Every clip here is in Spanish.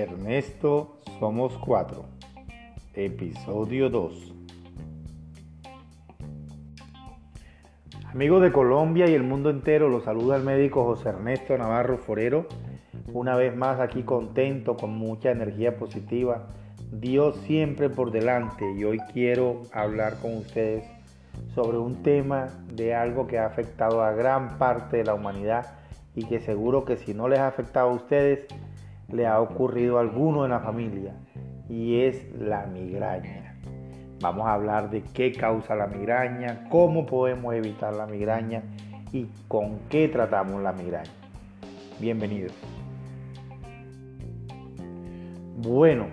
Ernesto Somos Cuatro, episodio 2. Amigos de Colombia y el mundo entero, los saluda el médico José Ernesto Navarro Forero. Una vez más aquí contento, con mucha energía positiva. Dios siempre por delante y hoy quiero hablar con ustedes sobre un tema de algo que ha afectado a gran parte de la humanidad y que seguro que si no les ha afectado a ustedes, le ha ocurrido a alguno en la familia y es la migraña. Vamos a hablar de qué causa la migraña, cómo podemos evitar la migraña y con qué tratamos la migraña. Bienvenidos. Bueno,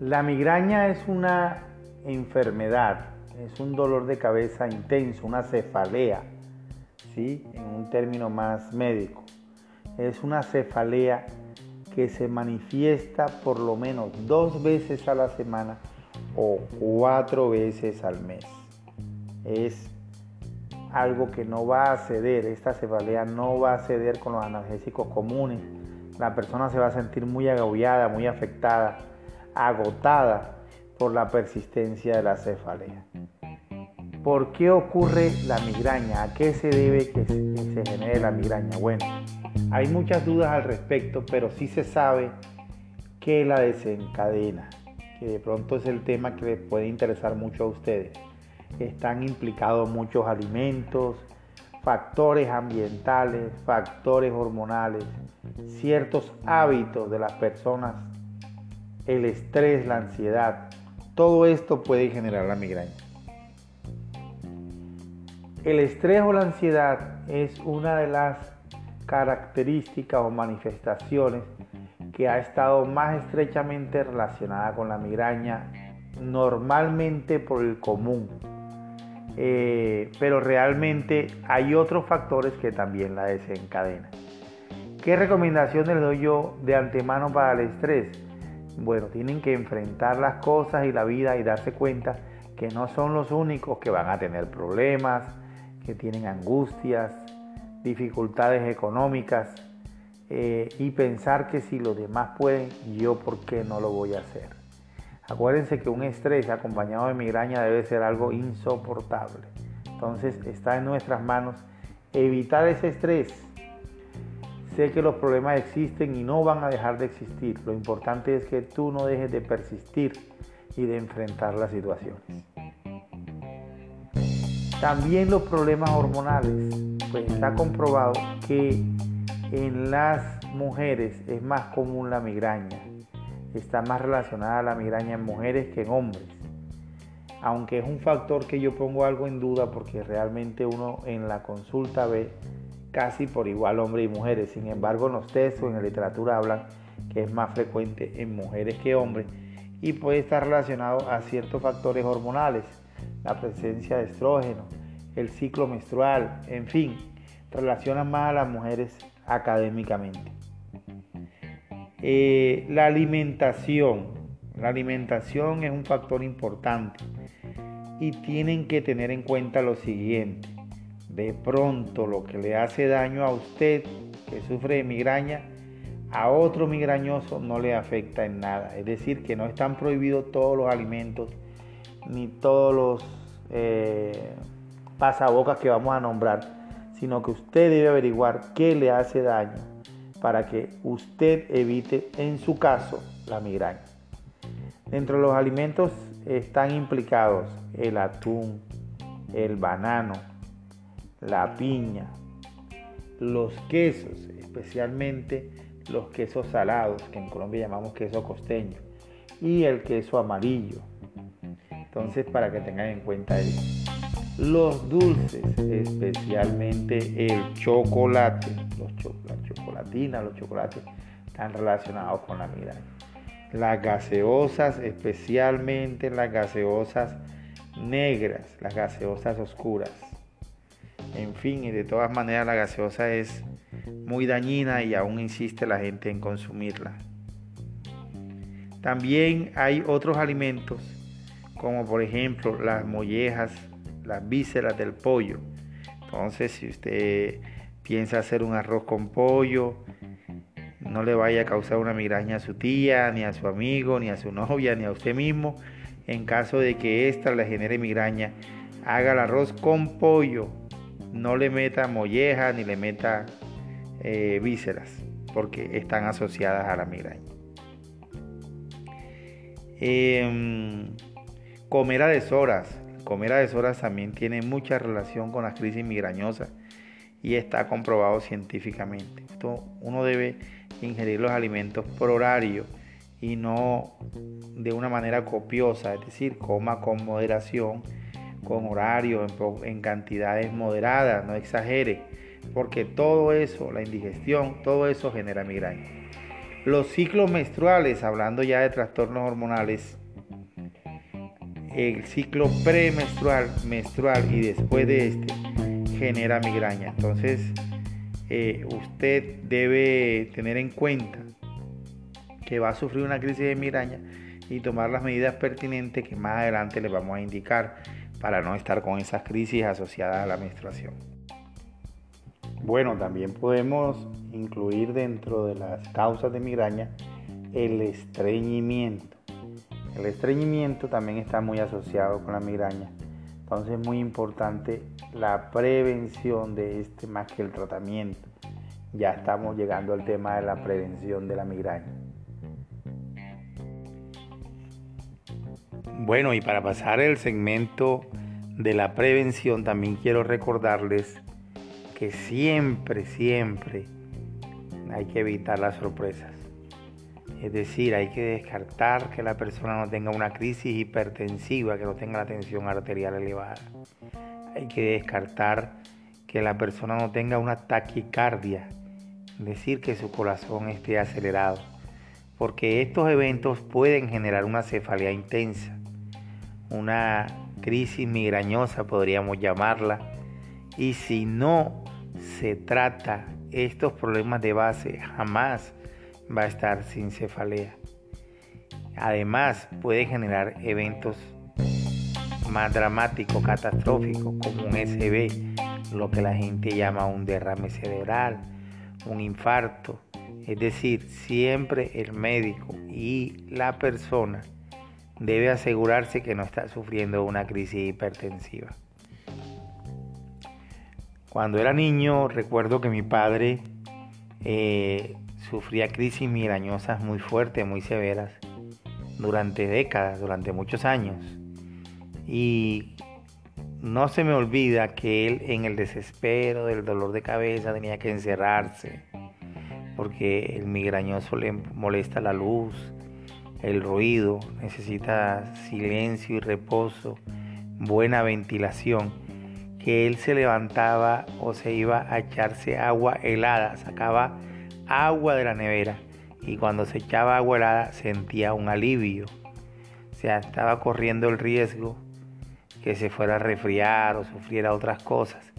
la migraña es una enfermedad, es un dolor de cabeza intenso, una cefalea, ¿sí? en un término más médico. Es una cefalea que se manifiesta por lo menos dos veces a la semana o cuatro veces al mes. Es algo que no va a ceder, esta cefalea no va a ceder con los analgésicos comunes. La persona se va a sentir muy agobiada, muy afectada, agotada por la persistencia de la cefalea. ¿Por qué ocurre la migraña? ¿A qué se debe que se genere la migraña? Bueno, hay muchas dudas al respecto, pero sí se sabe que la desencadena, que de pronto es el tema que les puede interesar mucho a ustedes. Están implicados muchos alimentos, factores ambientales, factores hormonales, ciertos hábitos de las personas, el estrés, la ansiedad. Todo esto puede generar la migraña. El estrés o la ansiedad es una de las características o manifestaciones que ha estado más estrechamente relacionada con la migraña, normalmente por el común. Eh, pero realmente hay otros factores que también la desencadenan. ¿Qué recomendaciones doy yo de antemano para el estrés? Bueno, tienen que enfrentar las cosas y la vida y darse cuenta que no son los únicos que van a tener problemas, que tienen angustias, dificultades económicas eh, y pensar que si los demás pueden, yo por qué no lo voy a hacer. Acuérdense que un estrés acompañado de migraña debe ser algo insoportable. Entonces está en nuestras manos evitar ese estrés. Sé que los problemas existen y no van a dejar de existir. Lo importante es que tú no dejes de persistir y de enfrentar las situaciones. También los problemas hormonales pues está comprobado que en las mujeres es más común la migraña. Está más relacionada la migraña en mujeres que en hombres. Aunque es un factor que yo pongo algo en duda porque realmente uno en la consulta ve casi por igual hombres y mujeres. Sin embargo, en los textos, en la literatura hablan que es más frecuente en mujeres que hombres y puede estar relacionado a ciertos factores hormonales, la presencia de estrógeno, el ciclo menstrual, en fin, relacionan más a las mujeres académicamente. Eh, la alimentación. La alimentación es un factor importante y tienen que tener en cuenta lo siguiente. De pronto lo que le hace daño a usted que sufre de migraña, a otro migrañoso no le afecta en nada. Es decir, que no están prohibidos todos los alimentos ni todos los eh, pasabocas que vamos a nombrar, sino que usted debe averiguar qué le hace daño para que usted evite, en su caso, la migraña. Dentro de los alimentos están implicados el atún, el banano, la piña, los quesos, especialmente los quesos salados, que en Colombia llamamos queso costeño, y el queso amarillo. Entonces, para que tengan en cuenta eso. Los dulces, especialmente el chocolate, los chocolatina, los chocolates, están relacionados con la migraña. Las gaseosas, especialmente las gaseosas negras, las gaseosas oscuras. En fin, y de todas maneras la gaseosa es muy dañina y aún insiste la gente en consumirla. También hay otros alimentos, como por ejemplo las mollejas las vísceras del pollo. Entonces, si usted piensa hacer un arroz con pollo, no le vaya a causar una migraña a su tía, ni a su amigo, ni a su novia, ni a usted mismo. En caso de que ésta le genere migraña, haga el arroz con pollo. No le meta molleja ni le meta eh, vísceras, porque están asociadas a la migraña. Em, comer a deshoras. Comer a deshoras también tiene mucha relación con las crisis migrañosas y está comprobado científicamente. Esto uno debe ingerir los alimentos por horario y no de una manera copiosa, es decir, coma con moderación, con horario, en, cantidades moderadas, no exagere, porque todo eso, la indigestión, todo eso genera migraña. Los ciclos menstruales, hablando ya de trastornos hormonales, el ciclo premenstrual, menstrual y después de este genera migraña. Entonces, eh, usted debe tener en cuenta que va a sufrir una crisis de migraña y tomar las medidas pertinentes que más adelante le vamos a indicar para no estar con esas crisis asociadas a la menstruación. Bueno, también podemos incluir dentro de las causas de migraña el estreñimiento. El estreñimiento también está muy asociado con la migraña. Entonces es muy importante la prevención de este más que el tratamiento. Ya estamos llegando al tema de la prevención de la migraña. Bueno, y para pasar el segmento de la prevención, también quiero recordarles que siempre, siempre hay que evitar las sorpresas. Es decir, hay que descartar que la persona no tenga una crisis hipertensiva, que no tenga la tensión arterial elevada. Hay que descartar que la persona no tenga una taquicardia, es decir, que su corazón esté acelerado, porque estos eventos pueden generar una cefalea intensa una crisis migrañosa podríamos llamarla, y si no se trata estos problemas de base, jamás va a estar sin cefalea. Además, puede generar eventos más dramáticos, catastróficos, como un SB, lo que la gente llama un derrame cerebral, un infarto. Es decir, siempre el médico y la persona debe asegurarse que no está sufriendo una crisis hipertensiva. Cuando era niño recuerdo que mi padre eh, sufría crisis migrañosas muy fuertes, muy severas, durante décadas, durante muchos años. Y no se me olvida que él en el desespero del dolor de cabeza tenía que encerrarse, porque el migrañoso le molesta la luz, el ruido, necesita silencio y reposo, buena ventilación, que él se levantaba o se iba a echarse agua helada, sacaba agua de la nevera y cuando se echaba agua helada sentía un alivio. O sea, estaba corriendo el riesgo que se fuera a resfriar o sufriera otras cosas.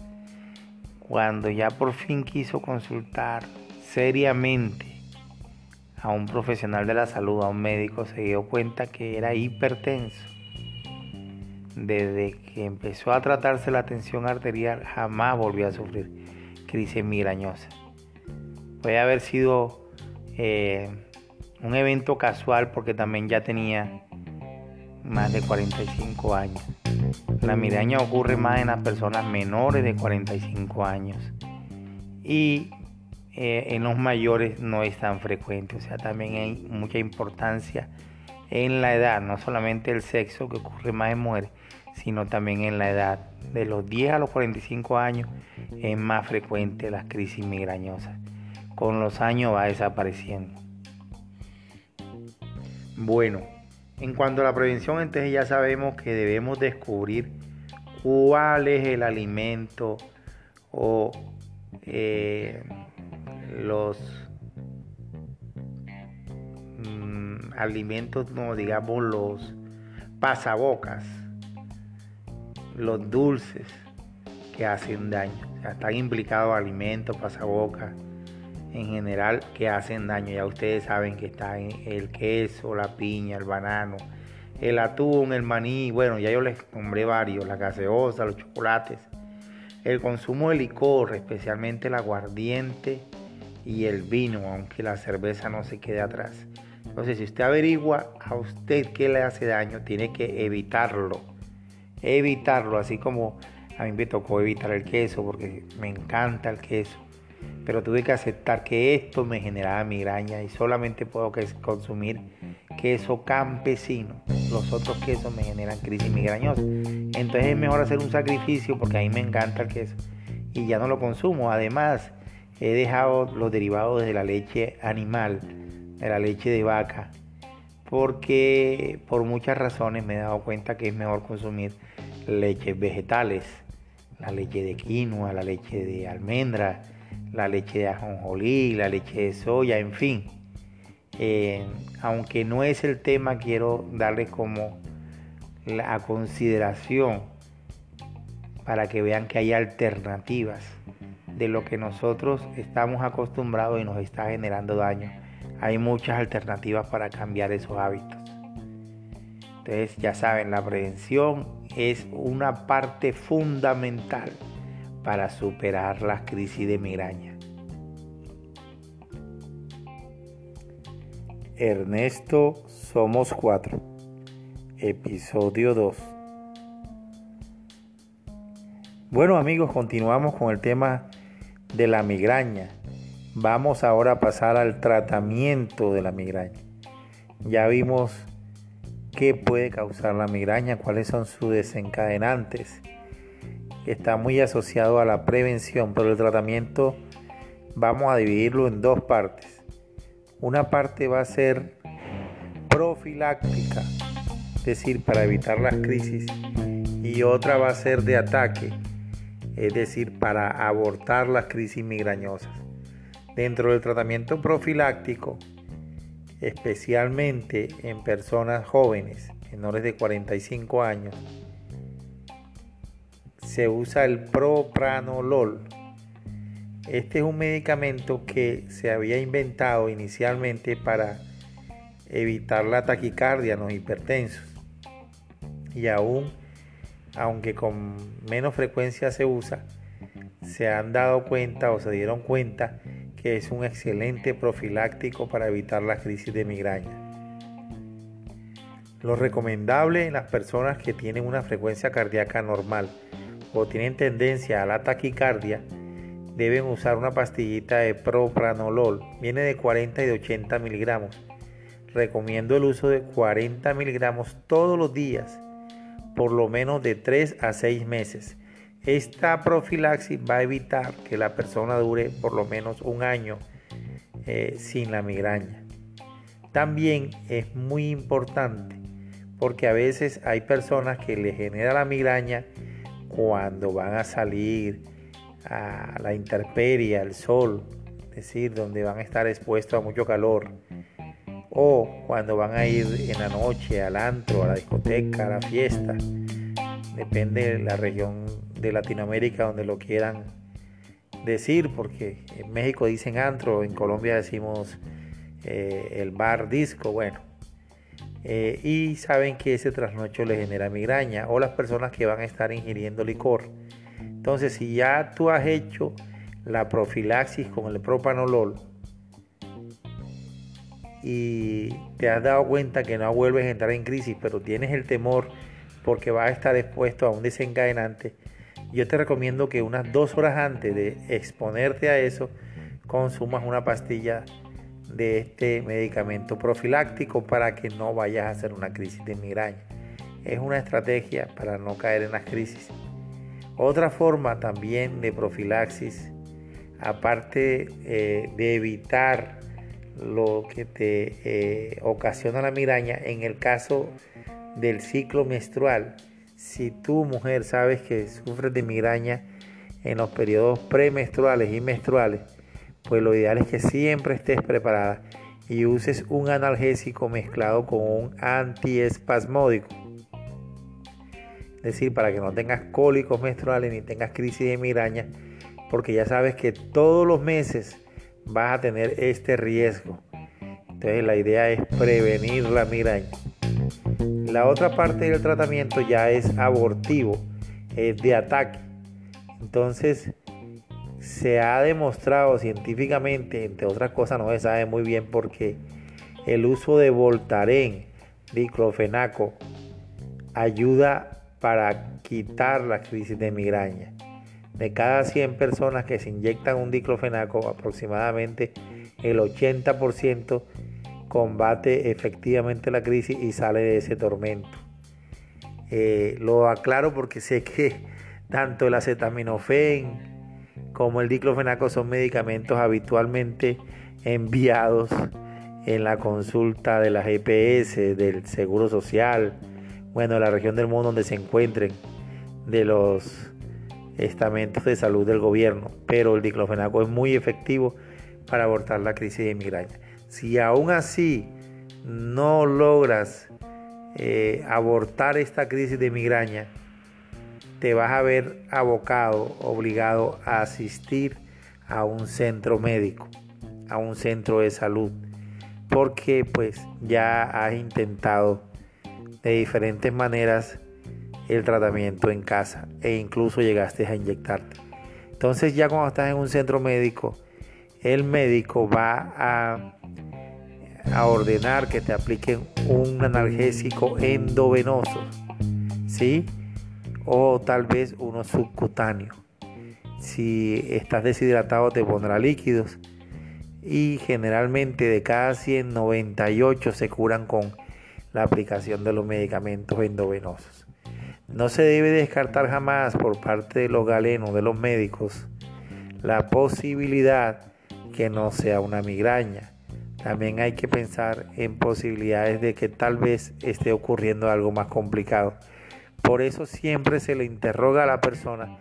Cuando ya por fin quiso consultar seriamente a un profesional de la salud, a un médico, se dio cuenta que era hipertenso. Desde que empezó a tratarse la tensión arterial, jamás volvió a sufrir crisis migrañosa. Puede haber sido eh, un evento casual porque también ya tenía más de 45 años. La migraña ocurre más en las personas menores de 45 años. Y eh, en los mayores no es tan frecuente. O sea, también hay mucha importancia en la edad, no solamente el sexo que ocurre más en mujeres, sino también en la edad. De los 10 a los 45 años es más frecuente las crisis migrañosas. Con los años va desapareciendo. Bueno, en cuanto a la prevención, entonces ya sabemos que debemos descubrir cuál es el alimento o eh, los mm, alimentos, no digamos los pasabocas, los dulces que hacen daño. están implicados alimentos, pasabocas en general que hacen daño. Ya ustedes saben que está el queso, la piña, el banano, el atún, el maní. Bueno, ya yo les nombré varios, la gaseosa, los chocolates. El consumo de licor, especialmente el aguardiente y el vino, aunque la cerveza no se quede atrás. Entonces, si usted averigua a usted qué le hace daño, tiene que evitarlo. Evitarlo, así como a mí me tocó evitar el queso porque me encanta el queso. Pero tuve que aceptar que esto me generaba migraña y solamente puedo consumir queso campesino. Los otros quesos me generan crisis migrañosa. Entonces es mejor hacer un sacrificio porque a mí me encanta el queso y ya no lo consumo. Además, he dejado los derivados de la leche animal, de la leche de vaca, porque por muchas razones me he dado cuenta que es mejor consumir leches vegetales, la leche de quinoa, la leche de almendra, la leche de ajonjolí, la leche de soya, en fin. Eh, aunque no es el tema, quiero darle como la consideración para que vean que hay alternativas de lo que nosotros estamos acostumbrados y nos está generando daño. Hay muchas alternativas para cambiar esos hábitos. Entonces ya saben, la prevención es una parte fundamental para superar las crisis de migraña. Ernesto Somos Cuatro, episodio 2. Bueno amigos, continuamos con el tema de la migraña. Vamos ahora a pasar al tratamiento de la migraña. Ya vimos qué puede causar la migraña, cuáles son sus desencadenantes. Está muy asociado a la prevención, pero el tratamiento vamos a dividirlo en dos partes. Una parte va a ser profiláctica, es decir, para evitar las crisis, y otra va a ser de ataque, es decir, para abortar las crisis migrañosas. Dentro del tratamiento profiláctico, especialmente en personas jóvenes, menores de 45 años, se usa el propranolol. Este es un medicamento que se había inventado inicialmente para evitar la taquicardia en los hipertensos. Y aún aunque con menos frecuencia se usa, se han dado cuenta o se dieron cuenta que es un excelente profiláctico para evitar la crisis de migraña. Lo recomendable en las personas que tienen una frecuencia cardíaca normal o tienen tendencia a la taquicardia deben usar una pastillita de propranolol. Viene de 40 y de 80 miligramos. Recomiendo el uso de 40 miligramos todos los días por lo menos de 3 a 6 meses. Esta profilaxis va a evitar que la persona dure por lo menos un año eh, sin la migraña. También es muy importante porque a veces hay personas que le genera la migraña cuando van a salir a la intemperie, al sol, es decir, donde van a estar expuestos a mucho calor o cuando van a ir en la noche al antro, a la discoteca, a la fiesta. Depende de la región de Latinoamérica donde lo quieran decir, porque en México dicen antro, en Colombia decimos eh, el bar disco, bueno. Eh, y saben que ese trasnocho le genera migraña o las personas que van a estar ingiriendo licor. Entonces, si ya tú has hecho la profilaxis con el propanolol, y te has dado cuenta que no vuelves a entrar en crisis, pero tienes el temor porque vas a estar expuesto a un desencadenante, yo te recomiendo que unas dos horas antes de exponerte a eso, consumas una pastilla de este medicamento profiláctico para que no vayas a hacer una crisis de migraña. Es una estrategia para no caer en las crisis. Otra forma también de profilaxis, aparte eh, de evitar lo que te eh, ocasiona la migraña en el caso del ciclo menstrual. Si tu mujer sabes que sufres de migraña en los periodos premenstruales y menstruales, pues lo ideal es que siempre estés preparada y uses un analgésico mezclado con un antiespasmódico. Es decir, para que no tengas cólicos menstruales ni tengas crisis de migraña, porque ya sabes que todos los meses vas a tener este riesgo. Entonces la idea es prevenir la migraña. La otra parte del tratamiento ya es abortivo, es de ataque. Entonces, se ha demostrado científicamente, entre otras cosas no se sabe muy bien por qué, el uso de Voltaren, diclofenaco, ayuda para quitar la crisis de migraña. De cada 100 personas que se inyectan un diclofenaco, aproximadamente el 80% combate efectivamente la crisis y sale de ese tormento. Eh, lo aclaro porque sé que tanto el acetaminofén como el diclofenaco son medicamentos habitualmente enviados en la consulta de la GPS, del Seguro Social, bueno, la región del mundo donde se encuentren, de los estamentos de salud del gobierno. Pero el diclofenaco es muy efectivo para abortar la crisis de migraña. Si aún así no logras eh, abortar esta crisis de migraña, te vas a ver abocado, obligado a asistir a un centro médico, a un centro de salud, porque pues ya has intentado de diferentes maneras el tratamiento en casa e incluso llegaste a inyectarte. Entonces ya cuando estás en un centro médico, el médico va a, a ordenar que te apliquen un analgésico endovenoso, ¿sí? O tal vez uno subcutáneo. Si estás deshidratado te pondrá líquidos y generalmente de cada 198 se curan con la aplicación de los medicamentos endovenosos. No se debe descartar jamás por parte de los galenos, de los médicos, la posibilidad que no sea una migraña. También hay que pensar en posibilidades de que tal vez esté ocurriendo algo más complicado. Por eso siempre se le interroga a la persona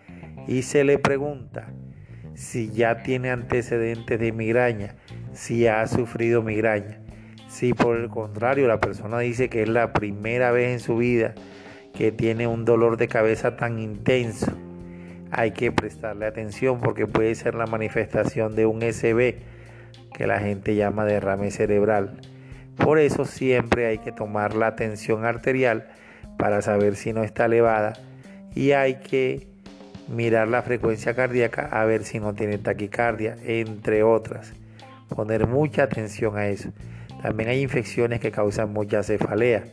y se le pregunta si ya tiene antecedentes de migraña, si ha sufrido migraña. Si por el contrario la persona dice que es la primera vez en su vida que tiene un dolor de cabeza tan intenso, hay que prestarle atención porque puede ser la manifestación de un SB que la gente llama derrame cerebral. Por eso siempre hay que tomar la tensión arterial para saber si no está elevada y hay que mirar la frecuencia cardíaca a ver si no tiene taquicardia, entre otras. Poner mucha atención a eso. También hay infecciones que causan mucha cefalea.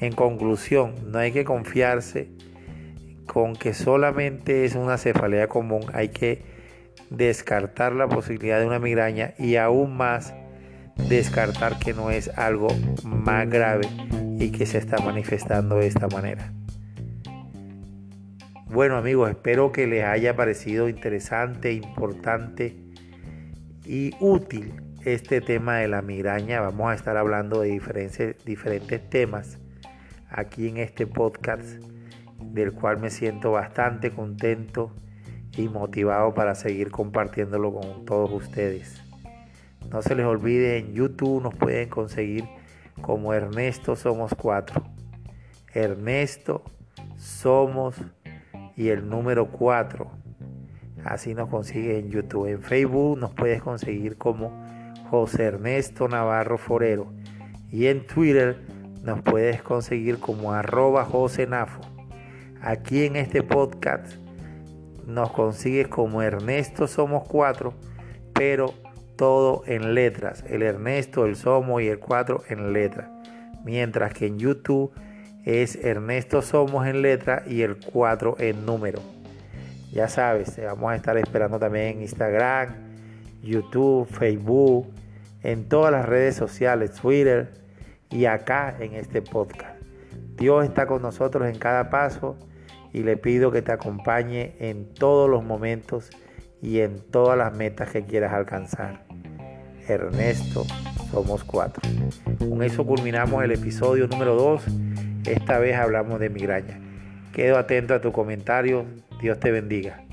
En conclusión, no hay que confiarse con que solamente es una cefalea común. Hay que descartar la posibilidad de una migraña y aún más descartar que no es algo más grave y que se está manifestando de esta manera. Bueno amigos, espero que les haya parecido interesante, importante y útil este tema de la migraña. Vamos a estar hablando de diferentes, diferentes temas aquí en este podcast, del cual me siento bastante contento y motivado para seguir compartiéndolo con todos ustedes. No se les olvide, en YouTube nos pueden conseguir como Ernesto Somos Cuatro. Ernesto Somos y el número 4. Así nos consigue en YouTube. En Facebook nos puedes conseguir como José Ernesto Navarro Forero. Y en Twitter nos puedes conseguir como arroba José Nafo. Aquí en este podcast nos consigues como Ernesto Somos 4, pero todo en letras. El Ernesto, el Somos y el 4 en letras. Mientras que en YouTube es Ernesto Somos en letra y el 4 en número. Ya sabes, vamos a estar esperando también en Instagram, YouTube, Facebook, en todas las redes sociales, Twitter y acá en este podcast. Dios está con nosotros en cada paso y le pido que te acompañe en todos los momentos y en todas las metas que quieras alcanzar. Ernesto, somos cuatro. Con eso culminamos el episodio número 2 esta vez hablamos de migraña. Quedo atento a tu comentario. Dios te bendiga.